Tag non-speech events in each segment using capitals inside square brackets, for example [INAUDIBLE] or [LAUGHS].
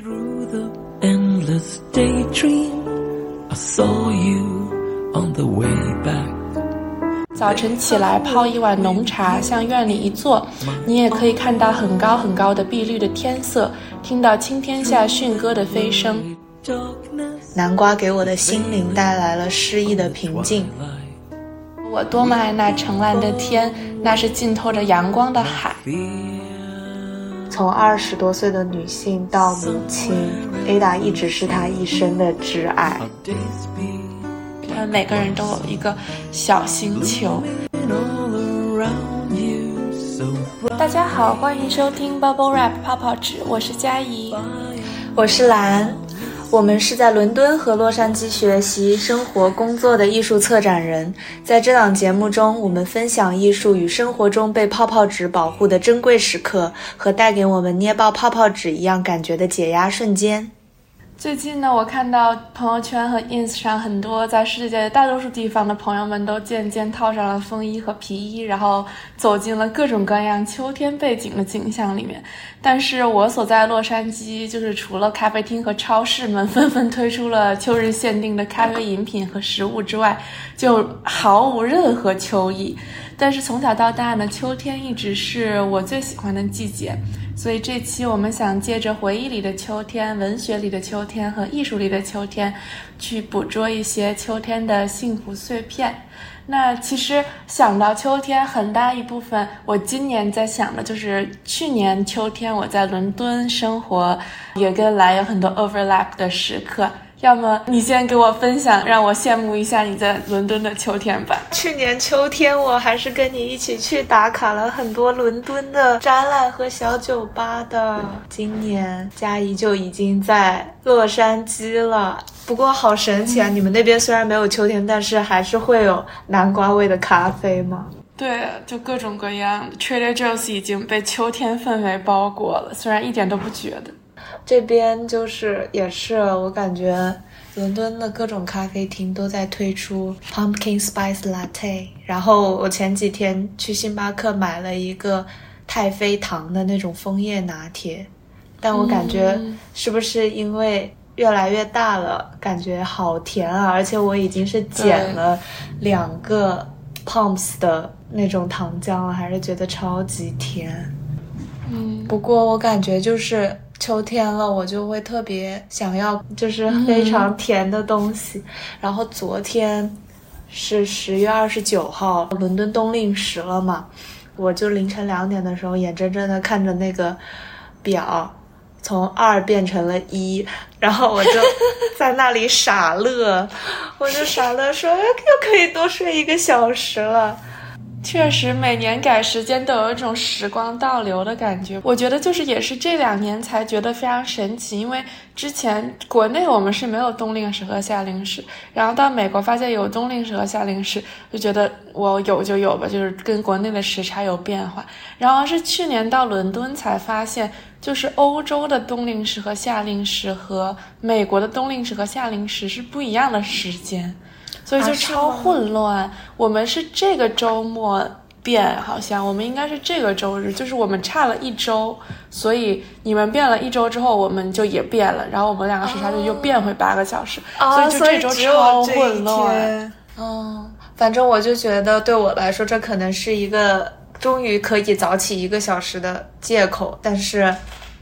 Through the endless daydream, I saw you on the way back. 早晨起来泡一碗浓茶，向院里一坐，你也可以看到很高很高的碧绿的天色，听到青天下驯鸽的飞声。南瓜给我的心灵带来了诗意的平静。我多么爱那澄蓝的天，那是浸透着阳光的海。从二十多岁的女性到母亲，Ada 一直是她一生的挚爱。他们每个人都有一个小星球。大家好，欢迎收听 Bubble Wrap 泡泡纸，我是佳怡，我是兰。我们是在伦敦和洛杉矶学习、生活、工作的艺术策展人。在这档节目中，我们分享艺术与生活中被泡泡纸保护的珍贵时刻，和带给我们捏爆泡泡纸一样感觉的解压瞬间。最近呢，我看到朋友圈和 ins 上很多在世界大多数地方的朋友们都渐渐套上了风衣和皮衣，然后走进了各种各样秋天背景的景象里面。但是我所在洛杉矶，就是除了咖啡厅和超市们纷纷推出了秋日限定的咖啡饮品和食物之外，就毫无任何秋意。但是从小到大呢，秋天一直是我最喜欢的季节。所以这期我们想借着回忆里的秋天、文学里的秋天和艺术里的秋天，去捕捉一些秋天的幸福碎片。那其实想到秋天，很大一部分我今年在想的就是去年秋天我在伦敦生活，也跟来有很多 overlap 的时刻。要么你先给我分享，让我羡慕一下你在伦敦的秋天吧。去年秋天，我还是跟你一起去打卡了很多伦敦的展览和小酒吧的。今年佳怡就已经在洛杉矶了。不过好神奇啊！你们那边虽然没有秋天，但是还是会有南瓜味的咖啡吗？对，就各种各样。Trader Joe's 已经被秋天氛围包裹了，虽然一点都不觉得。这边就是也是，我感觉伦敦的各种咖啡厅都在推出 pumpkin spice latte。然后我前几天去星巴克买了一个太妃糖的那种枫叶拿铁，但我感觉是不是因为越来越大了，感觉好甜啊！而且我已经是减了两个 pumps 的那种糖浆了，还是觉得超级甜。嗯，不过我感觉就是。秋天了，我就会特别想要，就是非常甜的东西。然后昨天是十月二十九号，伦敦冬令时了嘛，我就凌晨两点的时候，眼睁睁的看着那个表从二变成了一，然后我就 [LAUGHS] 在那里傻乐，我就傻乐说又可以多睡一个小时了。确实，每年改时间都有一种时光倒流的感觉。我觉得就是也是这两年才觉得非常神奇，因为之前国内我们是没有冬令时和夏令时，然后到美国发现有冬令时和夏令时，就觉得我有就有吧，就是跟国内的时差有变化。然后是去年到伦敦才发现，就是欧洲的冬令时和夏令时和美国的冬令时和夏令时是不一样的时间。所以就超混乱。我们是这个周末变，好像我们应该是这个周日，就是我们差了一周，所以你们变了一周之后，我们就也变了，然后我们两个时差就又变回八个小时。啊所以就这周超混乱。嗯，反正我就觉得对我来说，这可能是一个终于可以早起一个小时的借口，但是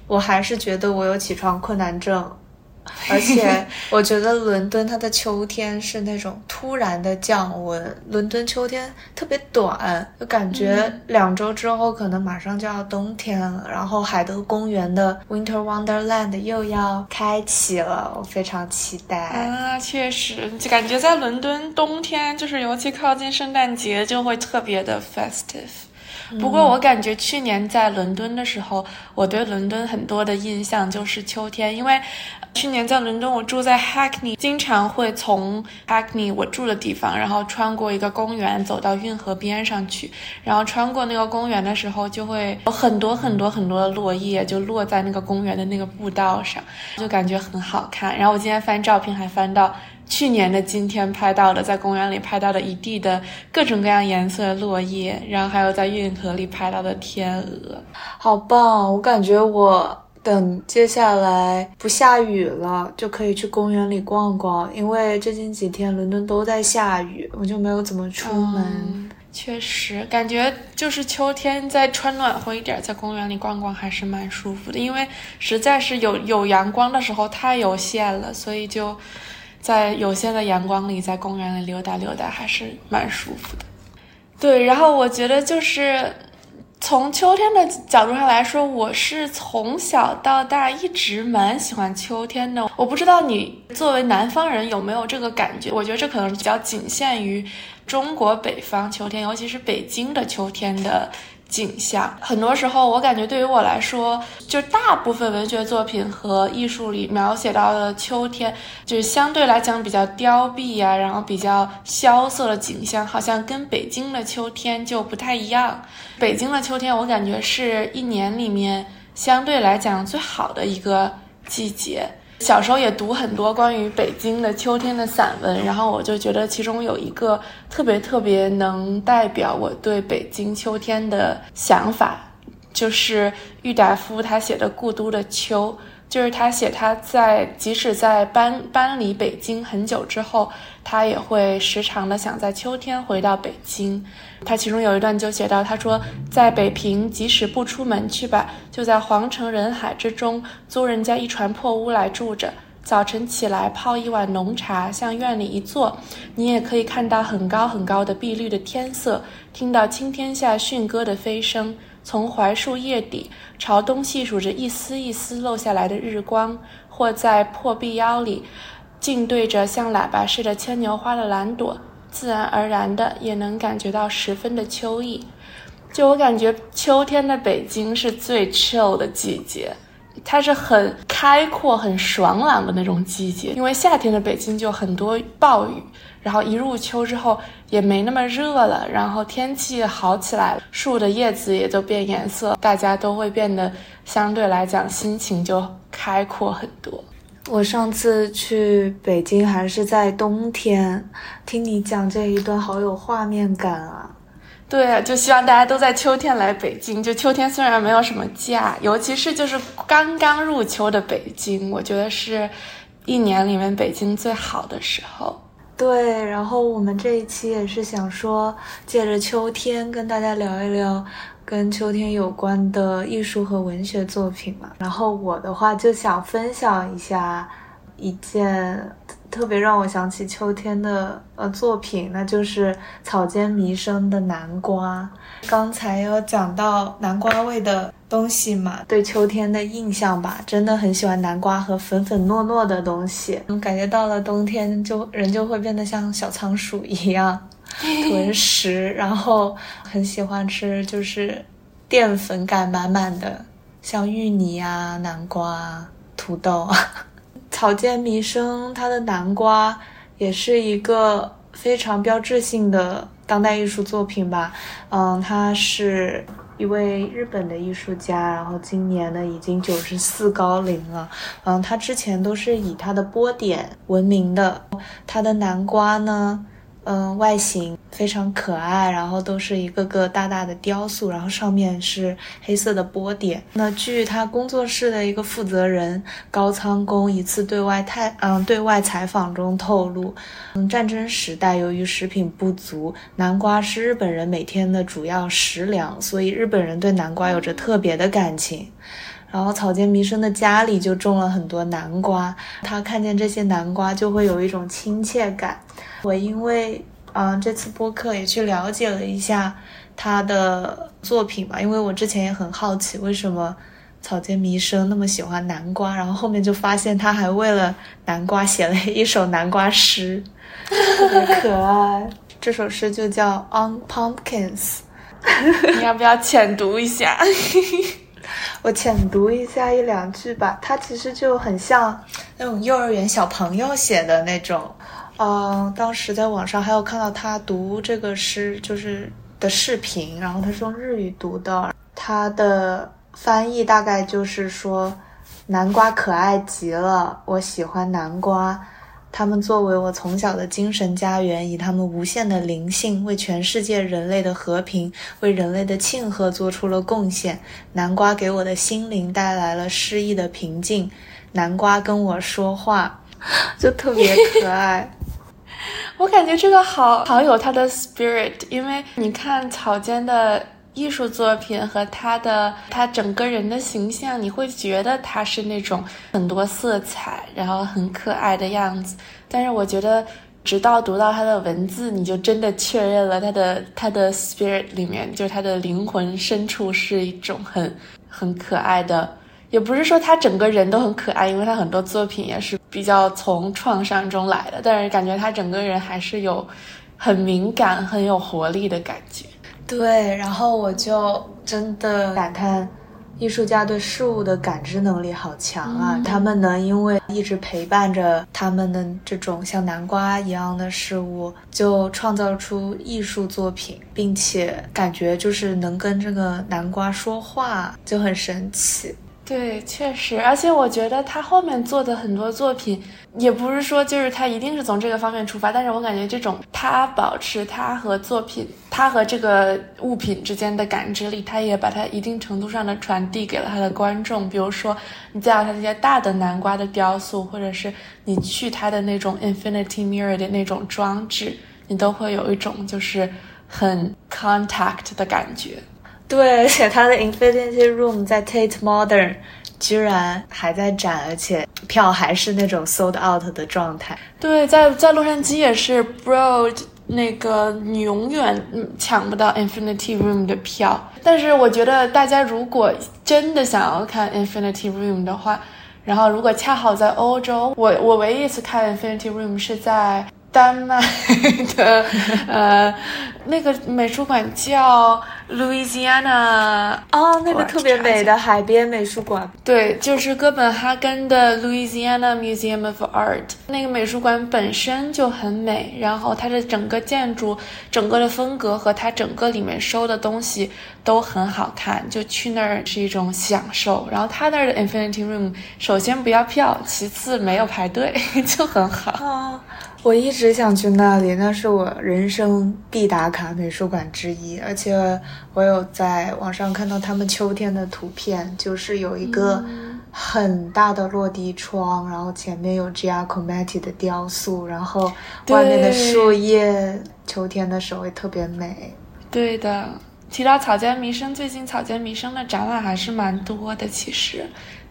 我还是觉得我有起床困难症。[LAUGHS] 而且我觉得伦敦它的秋天是那种突然的降温，伦敦秋天特别短，就感觉两周之后可能马上就要冬天了。然后海德公园的 Winter Wonderland 又要开启了，我非常期待啊！确实，就感觉在伦敦冬天，就是尤其靠近圣诞节，就会特别的 festive。不过我感觉去年在伦敦的时候，我对伦敦很多的印象就是秋天，因为。去年在伦敦，我住在 Hackney，经常会从 Hackney 我住的地方，然后穿过一个公园，走到运河边上去。然后穿过那个公园的时候，就会有很多很多很多的落叶，就落在那个公园的那个步道上，就感觉很好看。然后我今天翻照片，还翻到去年的今天拍到的，在公园里拍到的一地的各种各样颜色的落叶，然后还有在运河里拍到的天鹅，好棒！我感觉我。等接下来不下雨了，就可以去公园里逛逛。因为最近几天伦敦都在下雨，我就没有怎么出门。嗯确实，感觉就是秋天再穿暖和一点，在公园里逛逛还是蛮舒服的。因为实在是有有阳光的时候太有限了，所以就在有限的阳光里，在公园里溜达溜达还是蛮舒服的。对，然后我觉得就是从秋天的角度上来说，我是从小到大一直蛮喜欢秋天的。我不知道你作为南方人有没有这个感觉？我觉得这可能比较仅限于中国北方秋天，尤其是北京的秋天的景象。很多时候，我感觉对于我来说，就大部分文学作品和艺术里描写到的秋天，就是相对来讲比较凋敝啊，然后比较萧瑟的景象，好像跟北京的秋天就不太一样。北京的秋天，我感觉是一年里面相对来讲最好的一个季节。小时候也读很多关于北京的秋天的散文，然后我就觉得其中有一个特别特别能代表我对北京秋天的想法，就是郁达夫他写的《故都的秋》，就是他写他在即使在搬搬离北京很久之后，他也会时常的想在秋天回到北京。他其中有一段就写到，他说在北平，即使不出门去吧，就在皇城人海之中租人家一船破屋来住着。早晨起来泡一碗浓茶，向院里一坐，你也可以看到很高很高的碧绿的天色，听到青天下驯鸽的飞声，从槐树叶底朝东细数着一丝一丝漏下来的日光，或在破壁腰里静对着像喇叭似的牵牛花的蓝朵，自然而然的也能感觉到十分的秋意。就我感觉，秋天的北京是最 chill 的季节。它是很开阔、很爽朗的那种季节，因为夏天的北京就很多暴雨，然后一入秋之后也没那么热了，然后天气好起来，树的叶子也都变颜色，大家都会变得相对来讲心情就开阔很多。我上次去北京还是在冬天，听你讲这一段好有画面感啊！对啊，就希望大家都在秋天来北京。就秋天虽然没有什么假，尤其是就是刚刚入秋的北京，我觉得是一年里面北京最好的时候。对，然后我们这一期也是想说，借着秋天跟大家聊一聊跟秋天有关的艺术和文学作品嘛。然后我的话就想分享一下一件。特别让我想起秋天的呃作品，那就是草间弥生的南瓜。刚才有讲到南瓜味的东西嘛，对秋天的印象吧，真的很喜欢南瓜和粉粉糯糯的东西。感觉到了冬天，就人就会变得像小仓鼠一样 [LAUGHS] 囤食，然后很喜欢吃就是淀粉感满满的，像芋泥啊、南瓜、土豆啊。草间弥生，他的南瓜也是一个非常标志性的当代艺术作品吧。嗯，他是一位日本的艺术家，然后今年呢已经九十四高龄了。嗯，他之前都是以他的波点闻名的。他的南瓜呢？嗯，外形非常可爱，然后都是一个个大大的雕塑，然后上面是黑色的波点。那据他工作室的一个负责人高仓宫一次对外太嗯对外采访中透露，嗯，战争时代由于食品不足，南瓜是日本人每天的主要食粮，所以日本人对南瓜有着特别的感情。然后草间弥生的家里就种了很多南瓜，他看见这些南瓜就会有一种亲切感。我因为嗯这次播客也去了解了一下他的作品吧，因为我之前也很好奇为什么草间弥生那么喜欢南瓜，然后后面就发现他还为了南瓜写了一首南瓜诗，特别可爱。这首诗就叫 On Pumpkins，[LAUGHS] 你要不要浅读一下？[LAUGHS] 我浅读一下一两句吧，它其实就很像那种幼儿园小朋友写的那种。嗯，当时在网上还有看到他读这个诗就是的视频，然后他是用日语读的，他的翻译大概就是说：南瓜可爱极了，我喜欢南瓜，他们作为我从小的精神家园，以他们无限的灵性，为全世界人类的和平，为人类的庆贺做出了贡献。南瓜给我的心灵带来了诗意的平静。南瓜跟我说话，[LAUGHS] 就特别可爱。[LAUGHS] 我感觉这个好好有他的 spirit，因为你看草间的艺术作品和他的他整个人的形象，你会觉得他是那种很多色彩，然后很可爱的样子。但是我觉得，直到读到他的文字，你就真的确认了他的他的 spirit 里面，就是他的灵魂深处是一种很很可爱的。也不是说他整个人都很可爱，因为他很多作品也是比较从创伤中来的，但是感觉他整个人还是有很敏感、很有活力的感觉。对，然后我就真的感叹，艺术家对事物的感知能力好强啊！他们能因为一直陪伴着他们的这种像南瓜一样的事物，就创造出艺术作品，并且感觉就是能跟这个南瓜说话，就很神奇。对，确实，而且我觉得他后面做的很多作品，也不是说就是他一定是从这个方面出发，但是我感觉这种他保持他和作品，他和这个物品之间的感知力，他也把它一定程度上的传递给了他的观众。比如说，你再他那些大的南瓜的雕塑，或者是你去他的那种 Infinity Mirror 的那种装置，你都会有一种就是很 contact 的感觉。对，而且他的 Infinity Room 在 Tate Modern 居然还在展，而且票还是那种 sold out 的状态。对，在在洛杉矶也是 Broad 那个你永远抢不到 Infinity Room 的票。但是我觉得大家如果真的想要看 Infinity Room 的话，然后如果恰好在欧洲，我我唯一一次看 Infinity Room 是在。丹麦的 [LAUGHS] 呃，那个美术馆叫 Louisiana 哦，那个特别美的海边美术馆。对，就是哥本哈根的 Louisiana Museum of Art。那个美术馆本身就很美，然后它的整个建筑、整个的风格和它整个里面收的东西都很好看，就去那儿是一种享受。然后它那儿的 Infinity Room，首先不要票，其次没有排队，[LAUGHS] 就很好。我一直想去那里，那是我人生必打卡美术馆之一。而且我有在网上看到他们秋天的图片，就是有一个很大的落地窗，然后前面有 Giacometti 的雕塑，然后外面的树叶，秋天的时候会特别美。对的，提到草间弥生，最近草间弥生的展览还是蛮多的，其实。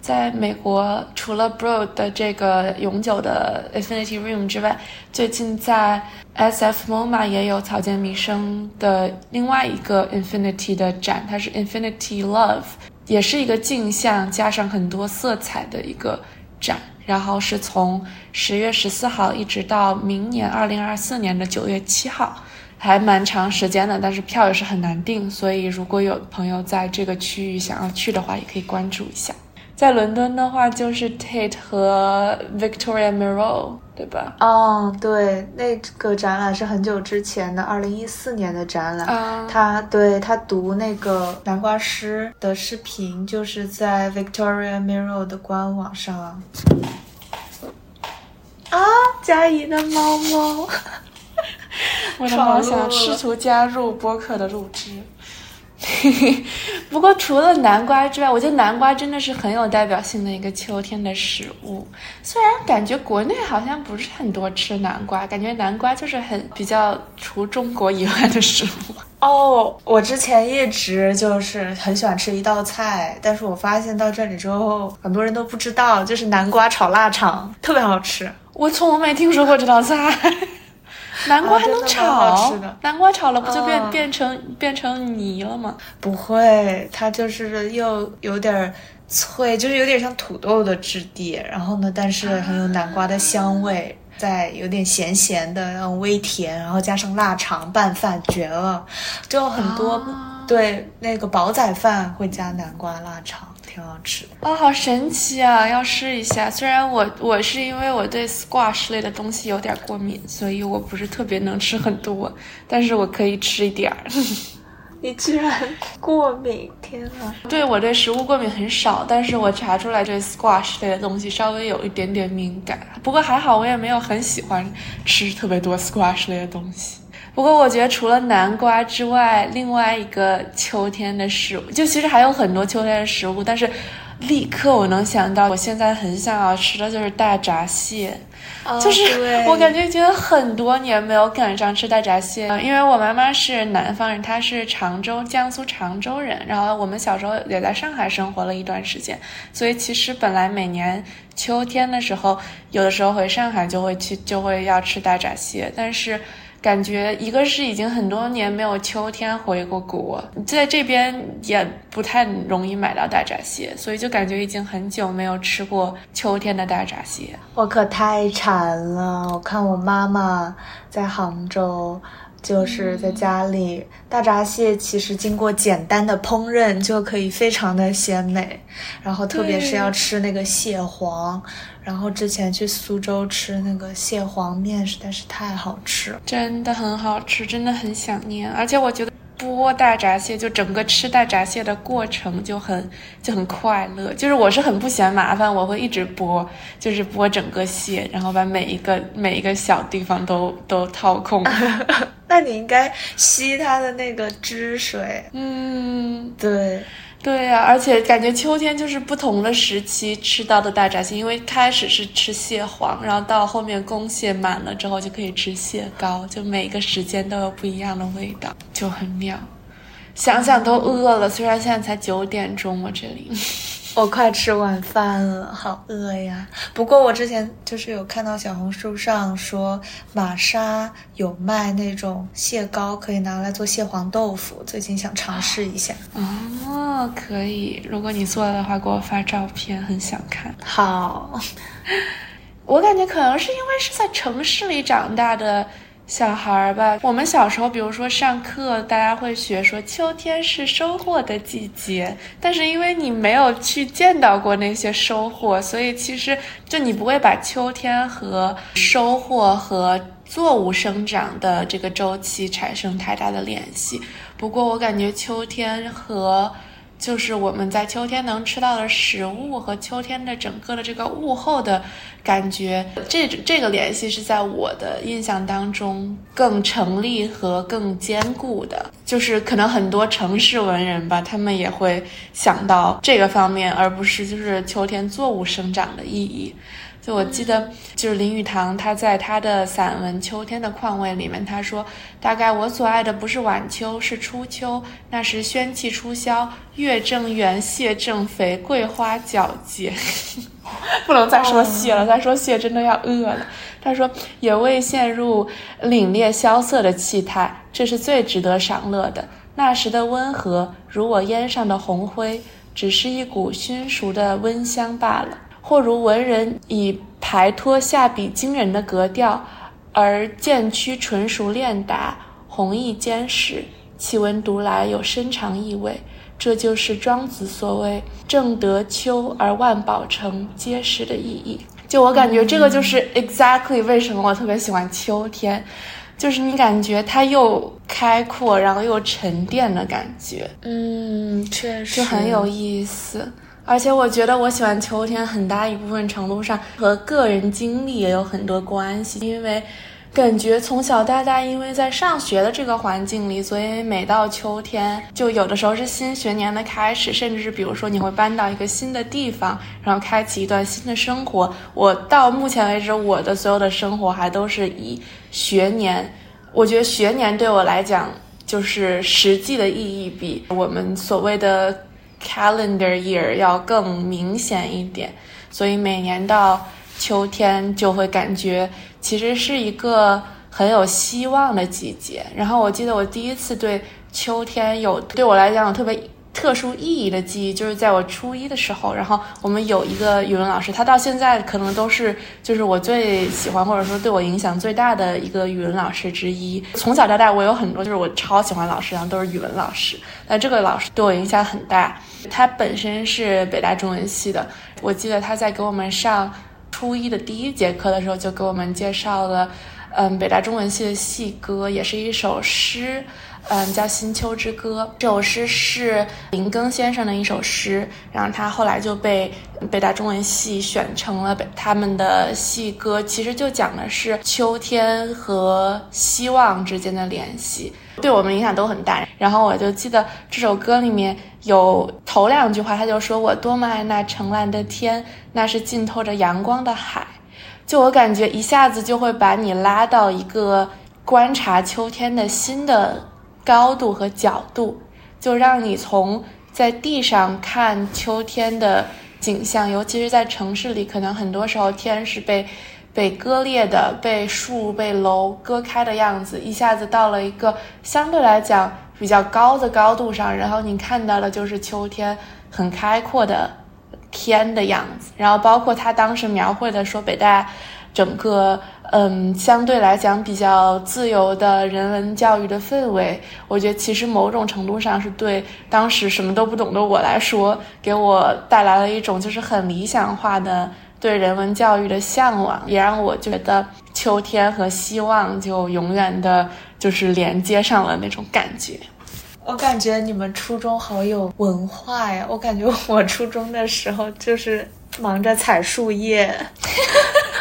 在美国，除了 Broad 的这个永久的 Infinity Room 之外，最近在 SF MoMA 也有草间弥生的另外一个 Infinity 的展，它是 Infinity Love，也是一个镜像加上很多色彩的一个展。然后是从十月十四号一直到明年二零二四年的九月七号，还蛮长时间的，但是票也是很难订，所以如果有朋友在这个区域想要去的话，也可以关注一下。在伦敦的话，就是 Tate 和 Victoria Miro，对吧？哦，对，那个展览是很久之前的，二零一四年的展览。啊，他对他读那个南瓜诗的视频，就是在 Victoria Miro 的官网上。啊，佳怡的猫猫，[LAUGHS] 我的猫想试图加入播客的录制。[LAUGHS] 不过除了南瓜之外，我觉得南瓜真的是很有代表性的一个秋天的食物。虽然感觉国内好像不是很多吃南瓜，感觉南瓜就是很比较除中国以外的食物。[LAUGHS] 哦，我之前一直就是很喜欢吃一道菜，但是我发现到这里之后，很多人都不知道，就是南瓜炒腊肠，特别好吃。我从没听说过这道菜。[LAUGHS] 南瓜还能炒？南瓜炒了不就变变成变成泥了吗？不会，它就是又有点脆，就是有点像土豆的质地。然后呢，但是很有南瓜的香味，再有点咸咸的，然后微甜，然后加上腊肠拌饭，绝了！就很多对那个煲仔饭会加南瓜腊肠。挺好吃的哦，好神奇啊！要试一下。虽然我我是因为我对 squash 类的东西有点过敏，所以我不是特别能吃很多，但是我可以吃一点儿。[LAUGHS] 你居然 [LAUGHS] 过敏！天呐！对我对食物过敏很少，但是我查出来对 squash 类的东西稍微有一点点敏感。不过还好，我也没有很喜欢吃特别多 squash 类的东西。不过我觉得除了南瓜之外，另外一个秋天的食物，就其实还有很多秋天的食物，但是立刻我能想到，我现在很想要吃的就是大闸蟹。就是我感觉觉得很多年没有赶上吃大闸蟹，因为我妈妈是南方人，她是常州江苏常州人，然后我们小时候也在上海生活了一段时间，所以其实本来每年秋天的时候，有的时候回上海就会去就会要吃大闸蟹，但是。感觉一个是已经很多年没有秋天回过国，在这边也不太容易买到大闸蟹，所以就感觉已经很久没有吃过秋天的大闸蟹。我可太馋了！我看我妈妈在杭州。就是在家里，大闸蟹其实经过简单的烹饪就可以非常的鲜美，然后特别是要吃那个蟹黄，然后之前去苏州吃那个蟹黄面实在是太好吃，真的很好吃，真的很想念，而且我觉得。剥大闸蟹，就整个吃大闸蟹的过程就很就很快乐。就是我是很不嫌麻烦，我会一直剥，就是剥整个蟹，然后把每一个每一个小地方都都掏空。[LAUGHS] 那你应该吸它的那个汁水。嗯，对。对呀，而且感觉秋天就是不同的时期吃到的大闸蟹，因为开始是吃蟹黄，然后到后面公蟹满了之后就可以吃蟹膏，就每个时间都有不一样的味道，就很妙。想想都饿了，虽然现在才九点钟，我这里。我快吃晚饭了，好饿呀！不过我之前就是有看到小红书上说玛莎有卖那种蟹膏，可以拿来做蟹黄豆腐，最近想尝试一下。哦，可以，如果你做的话，给我发照片，很想看。好，[LAUGHS] 我感觉可能是因为是在城市里长大的。小孩儿吧，我们小时候，比如说上课，大家会学说秋天是收获的季节，但是因为你没有去见到过那些收获，所以其实就你不会把秋天和收获和作物生长的这个周期产生太大的联系。不过我感觉秋天和就是我们在秋天能吃到的食物和秋天的整个的这个物候的感觉，这这个联系是在我的印象当中更成立和更坚固的。就是可能很多城市文人吧，他们也会想到这个方面，而不是就是秋天作物生长的意义。就我记得，就是林语堂他在他的散文《秋天的况味》里面，他说：“大概我所爱的不是晚秋，是初秋。那时宣气初消，月正圆，蟹正肥，桂花皎洁。[LAUGHS] 不能再说蟹了，再说蟹真的要饿了。”他说：“也未陷入凛冽萧瑟的气态，这是最值得赏乐的。那时的温和，如我烟上的红灰，只是一股熏熟的温香罢了。”或如文人以排脱下笔惊人的格调，而渐趋纯熟练达，弘毅坚实，其文读来有深长意味。这就是庄子所谓“正得秋而万宝成，结实”的意义。就我感觉，这个就是 exactly 为什么我特别喜欢秋天，就是你感觉它又开阔，然后又沉淀的感觉。嗯，确实，就很有意思。而且我觉得我喜欢秋天，很大一部分程度上和个人经历也有很多关系。因为感觉从小到大，因为在上学的这个环境里，所以每到秋天，就有的时候是新学年的开始，甚至是比如说你会搬到一个新的地方，然后开启一段新的生活。我到目前为止，我的所有的生活还都是以学年。我觉得学年对我来讲，就是实际的意义比我们所谓的。Calendar year 要更明显一点，所以每年到秋天就会感觉其实是一个很有希望的季节。然后我记得我第一次对秋天有对我来讲有特别。特殊意义的记忆，就是在我初一的时候，然后我们有一个语文老师，他到现在可能都是就是我最喜欢或者说对我影响最大的一个语文老师之一。从小到大，我有很多就是我超喜欢老师，然后都是语文老师。那这个老师对我影响很大，他本身是北大中文系的。我记得他在给我们上初一的第一节课的时候，就给我们介绍了，嗯，北大中文系的系歌，也是一首诗。嗯，叫《新秋之歌》。这首诗是林庚先生的一首诗，然后他后来就被北大中文系选成了北他们的系歌。其实就讲的是秋天和希望之间的联系，对我们影响都很大。然后我就记得这首歌里面有头两句话，他就说我多么爱那澄蓝的天，那是浸透着阳光的海。就我感觉一下子就会把你拉到一个观察秋天的新的。高度和角度，就让你从在地上看秋天的景象，尤其是在城市里，可能很多时候天是被被割裂的，被树、被楼割开的样子，一下子到了一个相对来讲比较高的高度上，然后你看到的就是秋天很开阔的天的样子。然后包括他当时描绘的说北大整个。嗯，相对来讲比较自由的人文教育的氛围，我觉得其实某种程度上是对当时什么都不懂的我来说，给我带来了一种就是很理想化的对人文教育的向往，也让我觉得秋天和希望就永远的就是连接上了那种感觉。我感觉你们初中好有文化呀！我感觉我初中的时候就是忙着采树叶。[LAUGHS]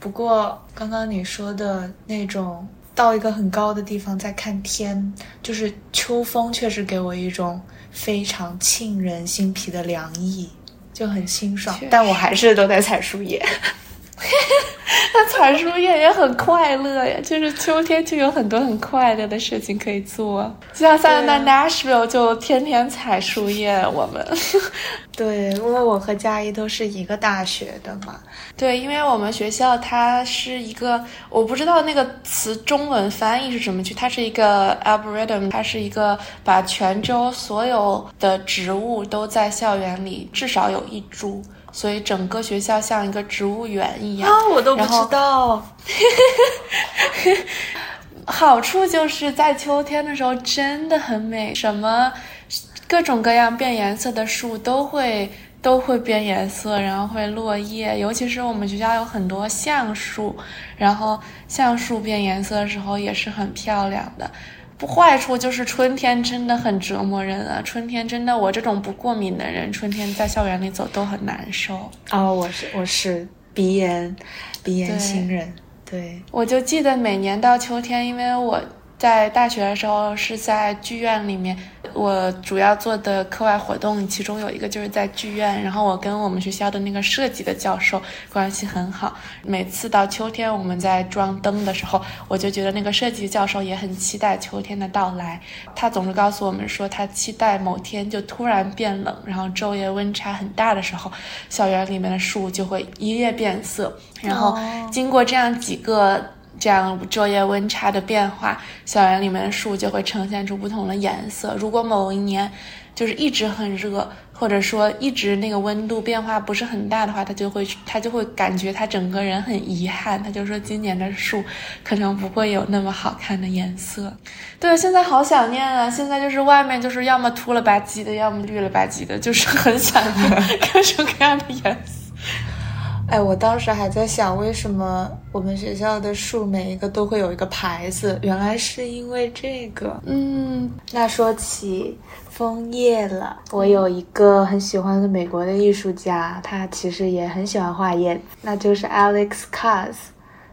不过，刚刚你说的那种到一个很高的地方再看天，就是秋风，确实给我一种非常沁人心脾的凉意，就很清爽。但我还是都在采树叶。[LAUGHS] [LAUGHS] 那采树叶也很快乐呀，就是秋天就有很多很快乐的事情可以做。就像在 Nashville 就天天采树叶，我们。[LAUGHS] 对，因为我和佳怡都是一个大学的嘛。对，因为我们学校它是一个，我不知道那个词中文翻译是什么去，它是一个 arboretum，它是一个把全州所有的植物都在校园里至少有一株。所以整个学校像一个植物园一样啊，我都不知道。[LAUGHS] 好处就是在秋天的时候真的很美，什么各种各样变颜色的树都会都会变颜色，然后会落叶。尤其是我们学校有很多橡树，然后橡树变颜色的时候也是很漂亮的。不坏处就是春天真的很折磨人啊！春天真的，我这种不过敏的人，春天在校园里走都很难受。哦，我是我是鼻炎，鼻炎新人。对，我就记得每年到秋天，因为我。在大学的时候是在剧院里面，我主要做的课外活动，其中有一个就是在剧院。然后我跟我们学校的那个设计的教授关系很好。每次到秋天我们在装灯的时候，我就觉得那个设计教授也很期待秋天的到来。他总是告诉我们说，他期待某天就突然变冷，然后昼夜温差很大的时候，校园里面的树就会一夜变色。然后经过这样几个。这样昼夜温差的变化，校园里面的树就会呈现出不同的颜色。如果某一年就是一直很热，或者说一直那个温度变化不是很大的话，他就会他就会感觉他整个人很遗憾。他就说今年的树可能不会有那么好看的颜色。对，现在好想念啊！现在就是外面就是要么秃了吧唧的，要么绿了吧唧的，就是很想念 [LAUGHS] 各种各样的颜色。哎，我当时还在想，为什么我们学校的树每一个都会有一个牌子？原来是因为这个。嗯，那说起枫叶了，我有一个很喜欢的美国的艺术家，他其实也很喜欢画叶，那就是 Alex Katz。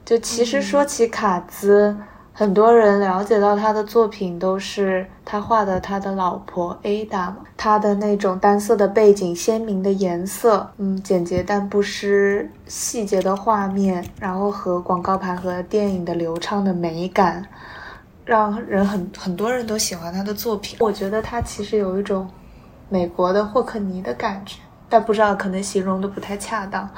就其实说起卡兹。很多人了解到他的作品都是他画的他的老婆 Ada 嘛，他的那种单色的背景、鲜明的颜色，嗯，简洁但不失细节的画面，然后和广告牌和电影的流畅的美感，让人很很多人都喜欢他的作品。我觉得他其实有一种美国的霍克尼的感觉，但不知道可能形容的不太恰当。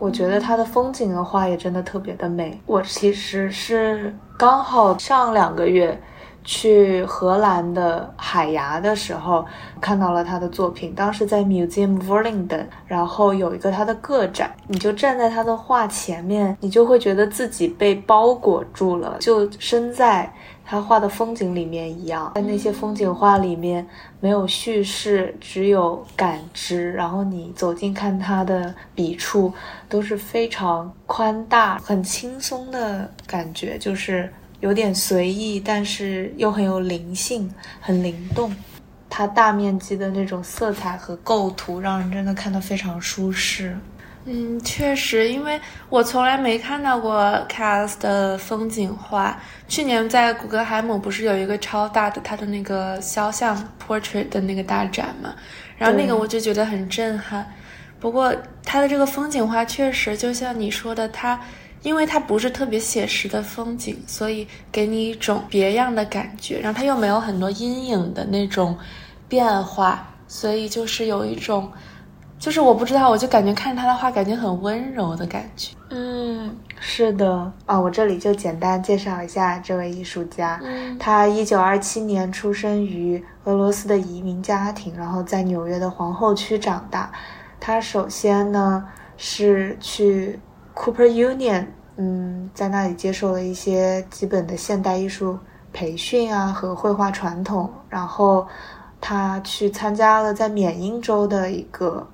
我觉得它的风景的话也真的特别的美。我其实是刚好上两个月去荷兰的海牙的时候看到了他的作品，当时在 Museum v e r l i n g e n 然后有一个他的个展，你就站在他的画前面，你就会觉得自己被包裹住了，就身在。他画的风景里面一样，在那些风景画里面没有叙事，只有感知。然后你走近看他的笔触，都是非常宽大、很轻松的感觉，就是有点随意，但是又很有灵性，很灵动。它大面积的那种色彩和构图，让人真的看得非常舒适。嗯，确实，因为我从来没看到过 Cass 的风景画。去年在古根海姆不是有一个超大的他的那个肖像 portrait 的那个大展嘛？然后那个我就觉得很震撼。不过他的这个风景画确实就像你说的，他因为它不是特别写实的风景，所以给你一种别样的感觉。然后它又没有很多阴影的那种变化，所以就是有一种。就是我不知道，我就感觉看着他的画，感觉很温柔的感觉。嗯，是的啊，我这里就简单介绍一下这位艺术家。嗯，他一九二七年出生于俄罗斯的移民家庭，然后在纽约的皇后区长大。他首先呢是去 Cooper Union，嗯，在那里接受了一些基本的现代艺术培训啊和绘画传统。然后他去参加了在缅因州的一个。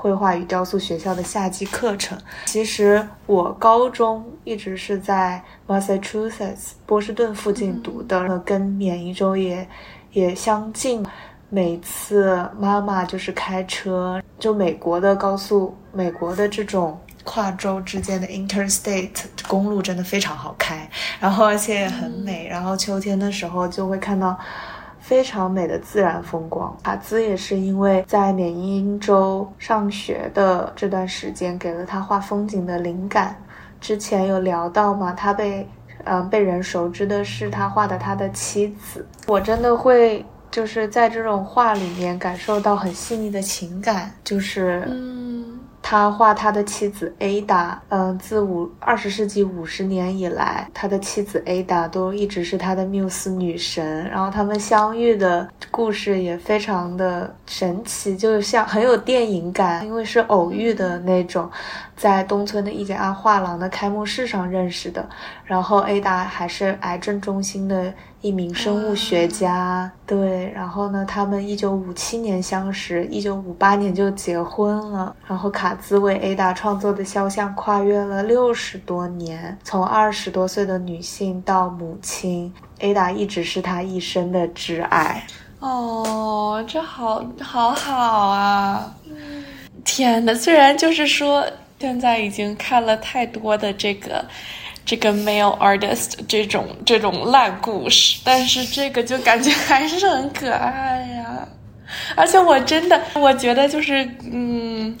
绘画与雕塑学校的夏季课程。其实我高中一直是在 Massachusetts 波士顿附近读的，跟缅因州也也相近。每次妈妈就是开车，就美国的高速，美国的这种跨州之间的 interstate 公路真的非常好开，然后而且也很美。然后秋天的时候就会看到。非常美的自然风光。卡兹也是因为在缅因州上学的这段时间，给了他画风景的灵感。之前有聊到嘛，他被嗯被人熟知的是他画的他的妻子。我真的会就是在这种画里面感受到很细腻的情感，就是嗯。他画他的妻子 Ada，嗯，自五二十世纪五十年以来，他的妻子 Ada 都一直是他的缪斯女神。然后他们相遇的故事也非常的神奇，就像很有电影感，因为是偶遇的那种。在东村的一家画廊的开幕式上认识的，然后 Ada 还是癌症中心的一名生物学家，对，然后呢，他们一九五七年相识，一九五八年就结婚了。然后卡兹为 Ada 创作的肖像跨越了六十多年，从二十多岁的女性到母亲，Ada 一直是他一生的挚爱。哦，这好好好啊！天呐，虽然就是说。现在已经看了太多的这个，这个 male artist 这种这种烂故事，但是这个就感觉还是很可爱呀。而且我真的，我觉得就是，嗯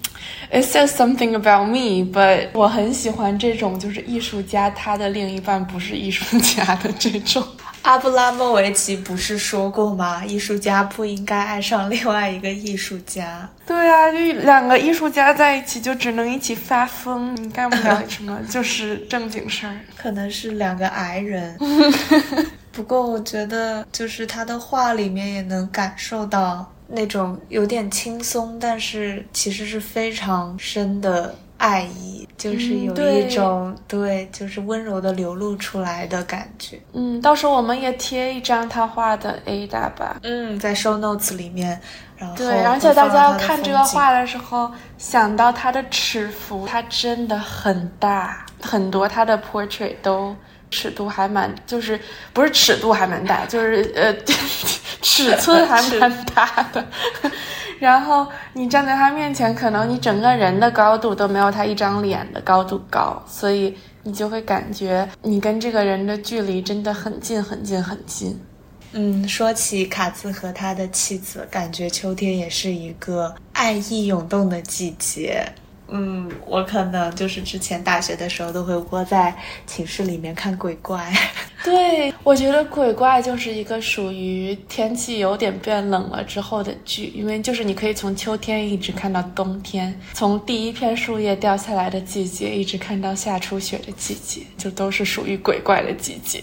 ，it says something about me，but 我很喜欢这种就是艺术家他的另一半不是艺术家的这种。阿布拉莫维奇不是说过吗？艺术家不应该爱上另外一个艺术家。对啊，就两个艺术家在一起就只能一起发疯，你干不了什么 [LAUGHS] 就是正经事儿。可能是两个矮人。[LAUGHS] 不过我觉得，就是他的画里面也能感受到那种有点轻松，但是其实是非常深的。爱意就是有一种对，就是温柔的流露出来的感觉。嗯，到时候我们也贴一张他画的 Ada 吧。嗯，在 Show Notes 里面。然后对，而且大家看这个画的时候，想到他的尺幅，它真的很大，很多他的 portrait 都尺度还蛮，就是不是尺度还蛮大，就是呃，[LAUGHS] 尺寸还蛮大的。然后你站在他面前，可能你整个人的高度都没有他一张脸的高度高，所以你就会感觉你跟这个人的距离真的很近很近很近。嗯，说起卡兹和他的妻子，感觉秋天也是一个爱意涌动的季节。嗯，我可能就是之前大学的时候都会窝在寝室里面看鬼怪。对，我觉得鬼怪就是一个属于天气有点变冷了之后的剧，因为就是你可以从秋天一直看到冬天，从第一片树叶掉下来的季节一直看到下初雪的季节，就都是属于鬼怪的季节。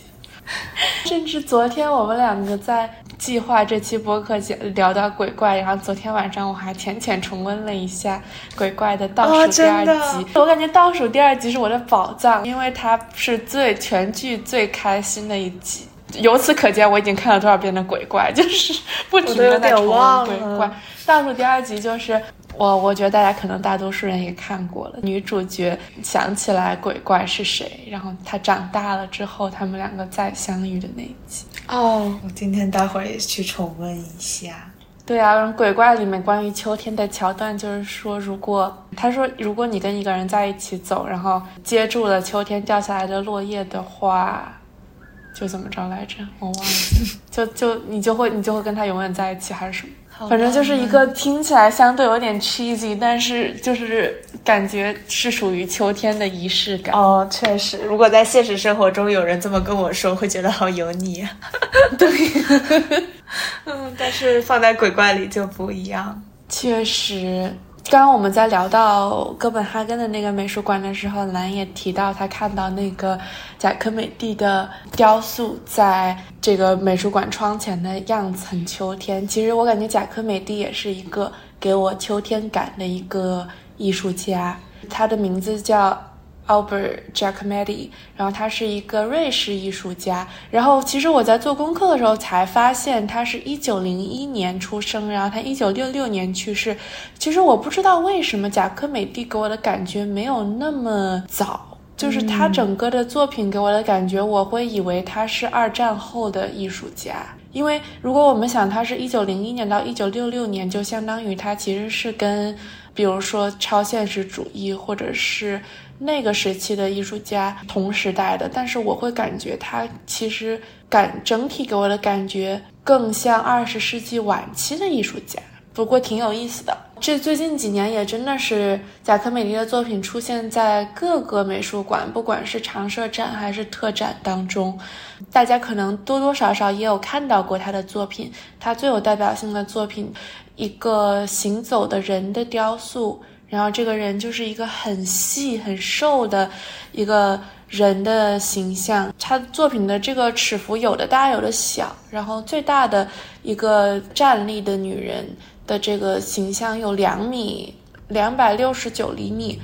[LAUGHS] 甚至昨天我们两个在计划这期播客讲聊到鬼怪，然后昨天晚上我还浅浅重温了一下鬼怪的倒数第二集。我感觉倒数第二集是我的宝藏，因为它是最全剧最开心的一集。由此可见，我已经看了多少遍的鬼怪，就是不停的在重温鬼怪。倒数第二集就是。我我觉得大家可能大多数人也看过了，女主角想起来鬼怪是谁，然后她长大了之后，他们两个再相遇的那一集。哦，我今天待会儿也去重温一下。对啊，然后鬼怪里面关于秋天的桥段就是说，如果他说如果你跟一个人在一起走，然后接住了秋天掉下来的落叶的话，就怎么着来着？我忘了，[LAUGHS] 就就你就会你就会跟他永远在一起，还是什么？反正就是一个听起来相对有点 cheesy，但是就是感觉是属于秋天的仪式感。哦，确实，如果在现实生活中有人这么跟我说，会觉得好油腻。[LAUGHS] 对，嗯，但是放在鬼怪里就不一样。确实，刚刚我们在聊到哥本哈根的那个美术馆的时候，兰也提到他看到那个贾科美蒂的雕塑在这个美术馆窗前的样子很秋天。其实我感觉贾科美蒂也是一个给我秋天感的一个艺术家，他的名字叫。Albert Giacometti，然后他是一个瑞士艺术家。然后其实我在做功课的时候才发现，他是一九零一年出生，然后他一九六六年去世。其实我不知道为什么贾科美蒂给我的感觉没有那么早，就是他整个的作品给我的感觉，我会以为他是二战后的艺术家。因为如果我们想他是一九零一年到一九六六年，就相当于他其实是跟，比如说超现实主义或者是。那个时期的艺术家同时代的，但是我会感觉他其实感整体给我的感觉更像二十世纪晚期的艺术家，不过挺有意思的。这最近几年也真的是贾科美蒂的作品出现在各个美术馆，不管是常设展还是特展当中，大家可能多多少少也有看到过他的作品。他最有代表性的作品，一个行走的人的雕塑。然后这个人就是一个很细很瘦的一个人的形象，他作品的这个尺幅有的大有的小，然后最大的一个站立的女人的这个形象有两米两百六十九厘米，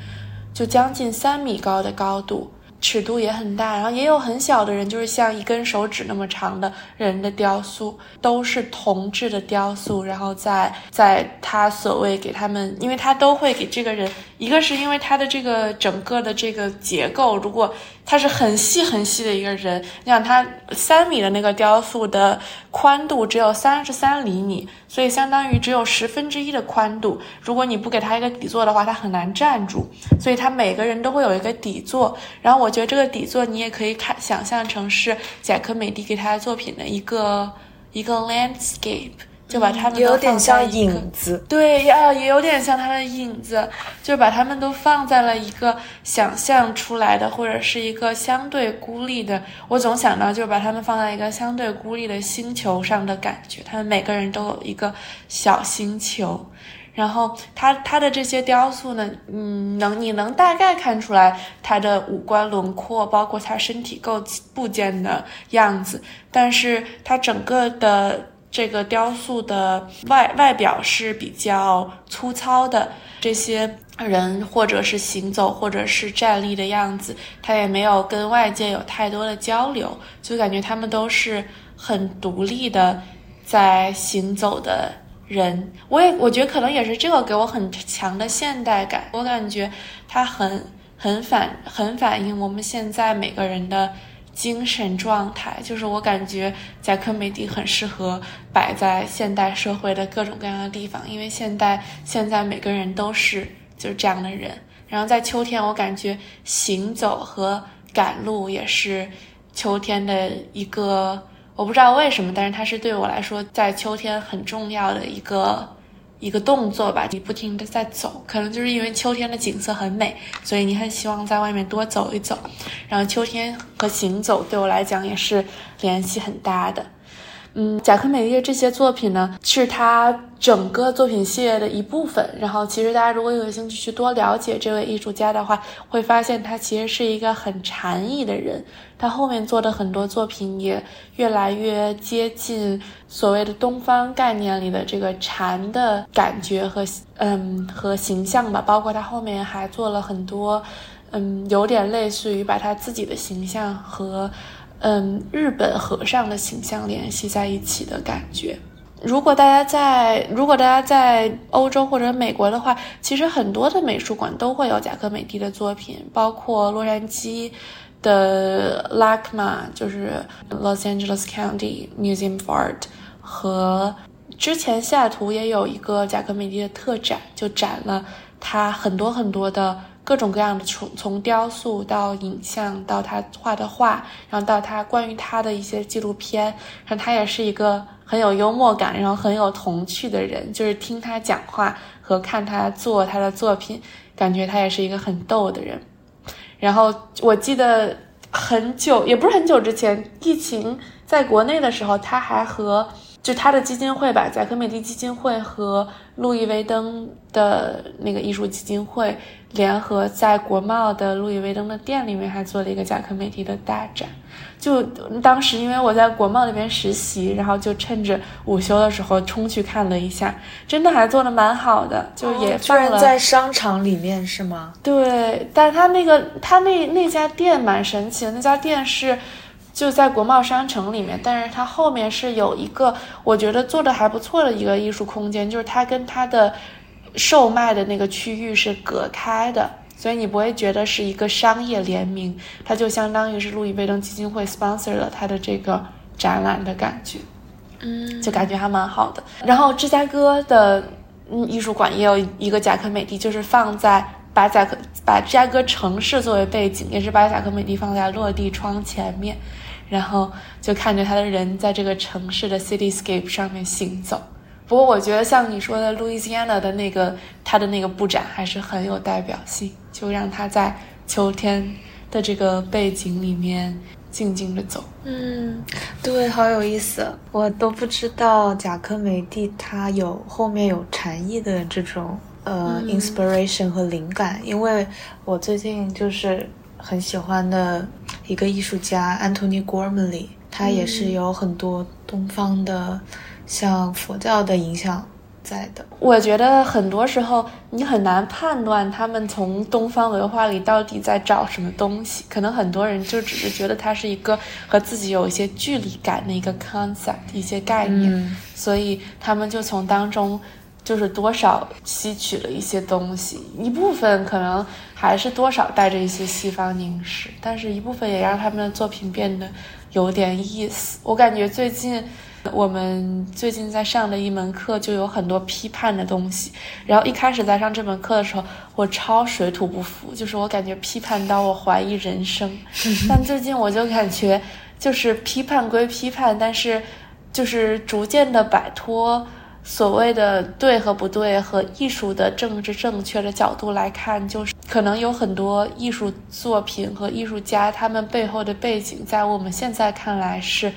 就将近三米高的高度。尺度也很大，然后也有很小的人，就是像一根手指那么长的人的雕塑，都是铜制的雕塑。然后在在他所谓给他们，因为他都会给这个人，一个是因为他的这个整个的这个结构，如果他是很细很细的一个人，你想他三米的那个雕塑的宽度只有三十三厘米，所以相当于只有十分之一的宽度。如果你不给他一个底座的话，他很难站住。所以他每个人都会有一个底座，然后我。觉得这个底座你也可以看想象成是贾科美蒂给他的作品的一个一个 landscape，就把他们有点像影子，对呀，也有点像他的影子，就把他们都放在了一个想象出来的或者是一个相对孤立的，我总想到就是把他们放在一个相对孤立的星球上的感觉，他们每个人都有一个小星球。然后他他的这些雕塑呢，嗯，能你能大概看出来他的五官轮廓，包括他身体构部件的样子，但是他整个的这个雕塑的外外表是比较粗糙的，这些人或者是行走或者是站立的样子，他也没有跟外界有太多的交流，就感觉他们都是很独立的在行走的。人，我也我觉得可能也是这个给我很强的现代感。我感觉它很很反很反映我们现在每个人的精神状态。就是我感觉贾科梅蒂很适合摆在现代社会的各种各样的地方，因为现代现在每个人都是就是这样的人。然后在秋天，我感觉行走和赶路也是秋天的一个。我不知道为什么，但是它是对我来说在秋天很重要的一个一个动作吧。你不停的在走，可能就是因为秋天的景色很美，所以你很希望在外面多走一走。然后秋天和行走对我来讲也是联系很大的。嗯，贾科美蒂这些作品呢，是他整个作品系列的一部分。然后，其实大家如果有兴趣去多了解这位艺术家的话，会发现他其实是一个很禅意的人。他后面做的很多作品也越来越接近所谓的东方概念里的这个禅的感觉和嗯和形象吧。包括他后面还做了很多，嗯，有点类似于把他自己的形象和。嗯，日本和尚的形象联系在一起的感觉。如果大家在如果大家在欧洲或者美国的话，其实很多的美术馆都会有贾科美蒂的作品，包括洛杉矶的 LACMA，就是 Los Angeles County Museum of Art 和。之前西雅图也有一个贾科梅蒂的特展，就展了他很多很多的各种各样的从从雕塑到影像到他画的画，然后到他关于他的一些纪录片。然后他也是一个很有幽默感，然后很有童趣的人。就是听他讲话和看他做他的作品，感觉他也是一个很逗的人。然后我记得很久，也不是很久之前，疫情在国内的时候，他还和。就他的基金会吧，贾科美蒂基金会和路易威登的那个艺术基金会联合，在国贸的路易威登的店里面还做了一个贾科美蒂的大展。就当时因为我在国贸那边实习，然后就趁着午休的时候冲去看了一下，真的还做的蛮好的，就也放了。在商场里面是吗？对，但是他那个他那那家店蛮神奇的，那家店是。就在国贸商城里面，但是它后面是有一个我觉得做的还不错的一个艺术空间，就是它跟它的售卖的那个区域是隔开的，所以你不会觉得是一个商业联名，它就相当于是路易威登基金会 sponsor 了它的这个展览的感觉，嗯，就感觉还蛮好的。然后芝加哥的嗯艺术馆也有一个贾科美蒂，就是放在把贾科把芝加哥城市作为背景，也是把贾科美蒂放在落地窗前面。然后就看着他的人在这个城市的 cityscape 上面行走。不过我觉得像你说的 Louisiana 的那个他的那个布展还是很有代表性，就让他在秋天的这个背景里面静静的走。嗯，对，好有意思，我都不知道贾科梅蒂他有后面有禅意的这种呃 inspiration 和灵感，因为我最近就是很喜欢的。一个艺术家 Antony Gormley，他也是有很多东方的，像佛教的影响在的。我觉得很多时候你很难判断他们从东方文化里到底在找什么东西，可能很多人就只是觉得它是一个和自己有一些距离感的一个 concept，一些概念，所以他们就从当中。就是多少吸取了一些东西，一部分可能还是多少带着一些西方凝视，但是一部分也让他们的作品变得有点意思。我感觉最近我们最近在上的一门课就有很多批判的东西，然后一开始在上这门课的时候，我超水土不服，就是我感觉批判到我怀疑人生。[LAUGHS] 但最近我就感觉，就是批判归批判，但是就是逐渐的摆脱。所谓的对和不对和艺术的政治正确的角度来看，就是可能有很多艺术作品和艺术家他们背后的背景，在我们现在看来是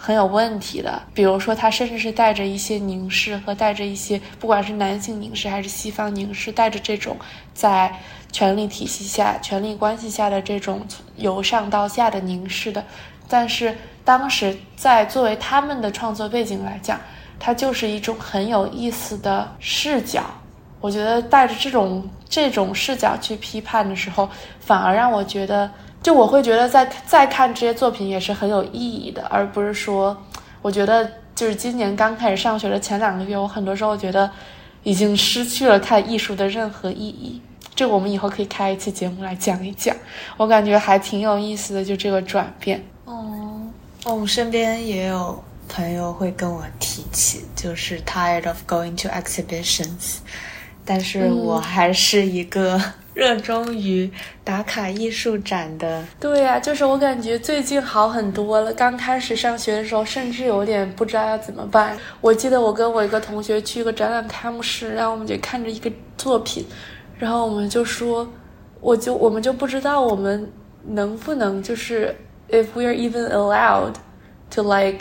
很有问题的。比如说，他甚至是带着一些凝视和带着一些，不管是男性凝视还是西方凝视，带着这种在权力体系下、权力关系下的这种从由上到下的凝视的。但是当时在作为他们的创作背景来讲。它就是一种很有意思的视角，我觉得带着这种这种视角去批判的时候，反而让我觉得，就我会觉得在再看这些作品也是很有意义的，而不是说，我觉得就是今年刚开始上学的前两个月，我很多时候觉得已经失去了看艺术的任何意义。这我们以后可以开一期节目来讲一讲，我感觉还挺有意思的，就这个转变。哦，我们身边也有。朋友会跟我提起，就是 tired of going to exhibitions，但是我还是一个热衷于打卡艺术展的。对呀，就是我感觉最近好很多了。刚开始上学的时候，甚至有点不知道要怎么办。我记得我跟我一个同学去一个展览开幕式，然后我们就看着一个作品，然后我们就说，我就我们就不知道我们能不能就是 if we're even allowed to like。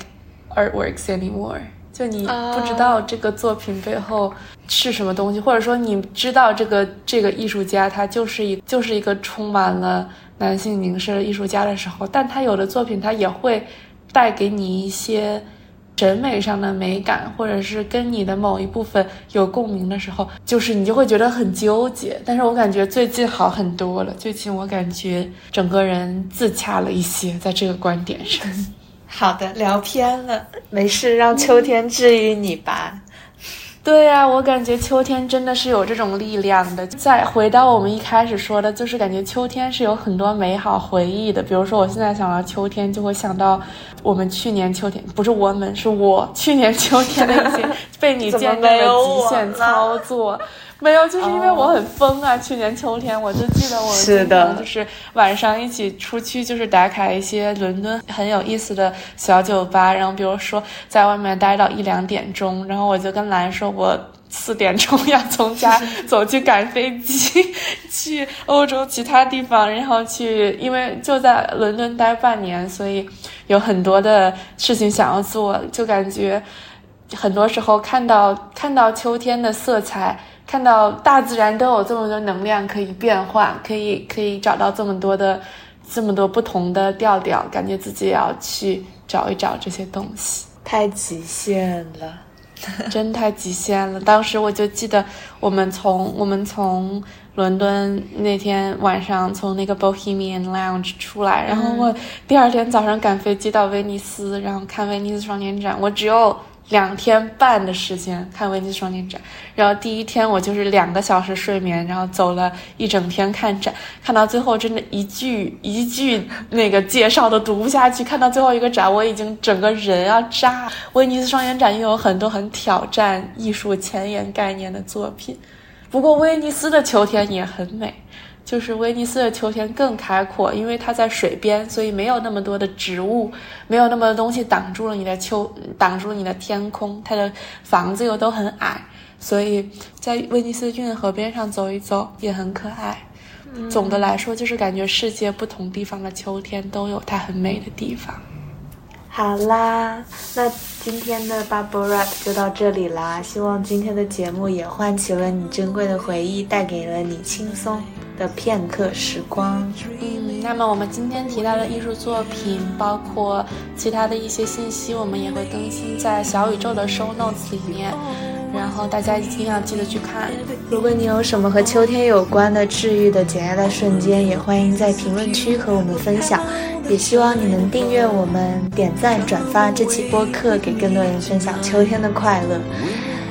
artworks anymore，就你不知道这个作品背后是什么东西，或者说你知道这个这个艺术家他就是一就是一个充满了男性凝视的艺术家的时候，但他有的作品他也会带给你一些审美上的美感，或者是跟你的某一部分有共鸣的时候，就是你就会觉得很纠结。但是我感觉最近好很多了，最近我感觉整个人自洽了一些，在这个观点上。好的，聊偏了，没事，让秋天治愈你吧。对呀、我感觉秋天真的是有这种力量的。再回到我们一开始说的，就是感觉秋天是有很多美好回忆的。比如说，我现在想到秋天，就会想到我们去年秋天，不是我们，是我去年秋天的一些被你见证的极限操作。[LAUGHS] 没有，就是因为我很疯啊！去年秋天，我就记得我是的常就是晚上一起出去，就是打卡一些伦敦很有意思的小酒吧，然后比如说在外面待到一两点钟，然后我就跟兰说，我四点钟 [LAUGHS] 要从家 [LAUGHS] 走去赶飞机，去欧洲其他地方，然后去，因为就在伦敦待半年，所以有很多的事情想要做，就感觉很多时候看到看到秋天的色彩。看到大自然都有这么多能量可以变化，可以可以找到这么多的这么多不同的调调，感觉自己也要去找一找这些东西。太极限了。[LAUGHS] 真太极限了。当时我就记得，我们从我们从伦敦那天晚上从那个 Bohemian Lounge 出来，然后我第二天早上赶飞机到威尼斯，然后看威尼斯双年展。我只有两天半的时间看威尼斯双年展，然后第一天我就是两个小时睡眠，然后走了一整天看展，看到最后真的一句一句那个介绍都读不下去，看到最后一个展我已经整个人要炸。威尼斯双年展又有很多很挑战艺术前沿概念的作品，不过威尼斯的秋天也很美。就是威尼斯的秋天更开阔，因为它在水边，所以没有那么多的植物，没有那么多东西挡住了你的秋，挡住了你的天空。它的房子又都很矮，所以在威尼斯运河边上走一走也很可爱。总的来说，就是感觉世界不同地方的秋天都有它很美的地方。好啦，那今天的 Bubble Wrap 就到这里啦。希望今天的节目也唤起了你珍贵的回忆，带给了你轻松的片刻时光。嗯，那么我们今天提到的艺术作品，包括其他的一些信息，我们也会更新在小宇宙的 show notes 里面，然后大家一定要记得去看。如果你有什么和秋天有关的治愈的简爱的瞬间，也欢迎在评论区和我们分享。也希望你能订阅我们、点赞、转发这期播客，给更多人分享秋天的快乐。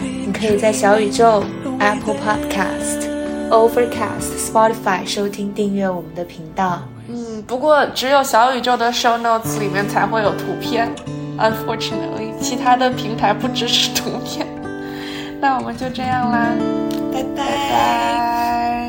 你可以在小宇宙、Apple Podcast、Overcast、Spotify 收听订阅我们的频道。嗯，不过只有小宇宙的 show notes 里面才会有图片，unfortunately，其他的平台不支持图片。那我们就这样啦，拜拜拜拜。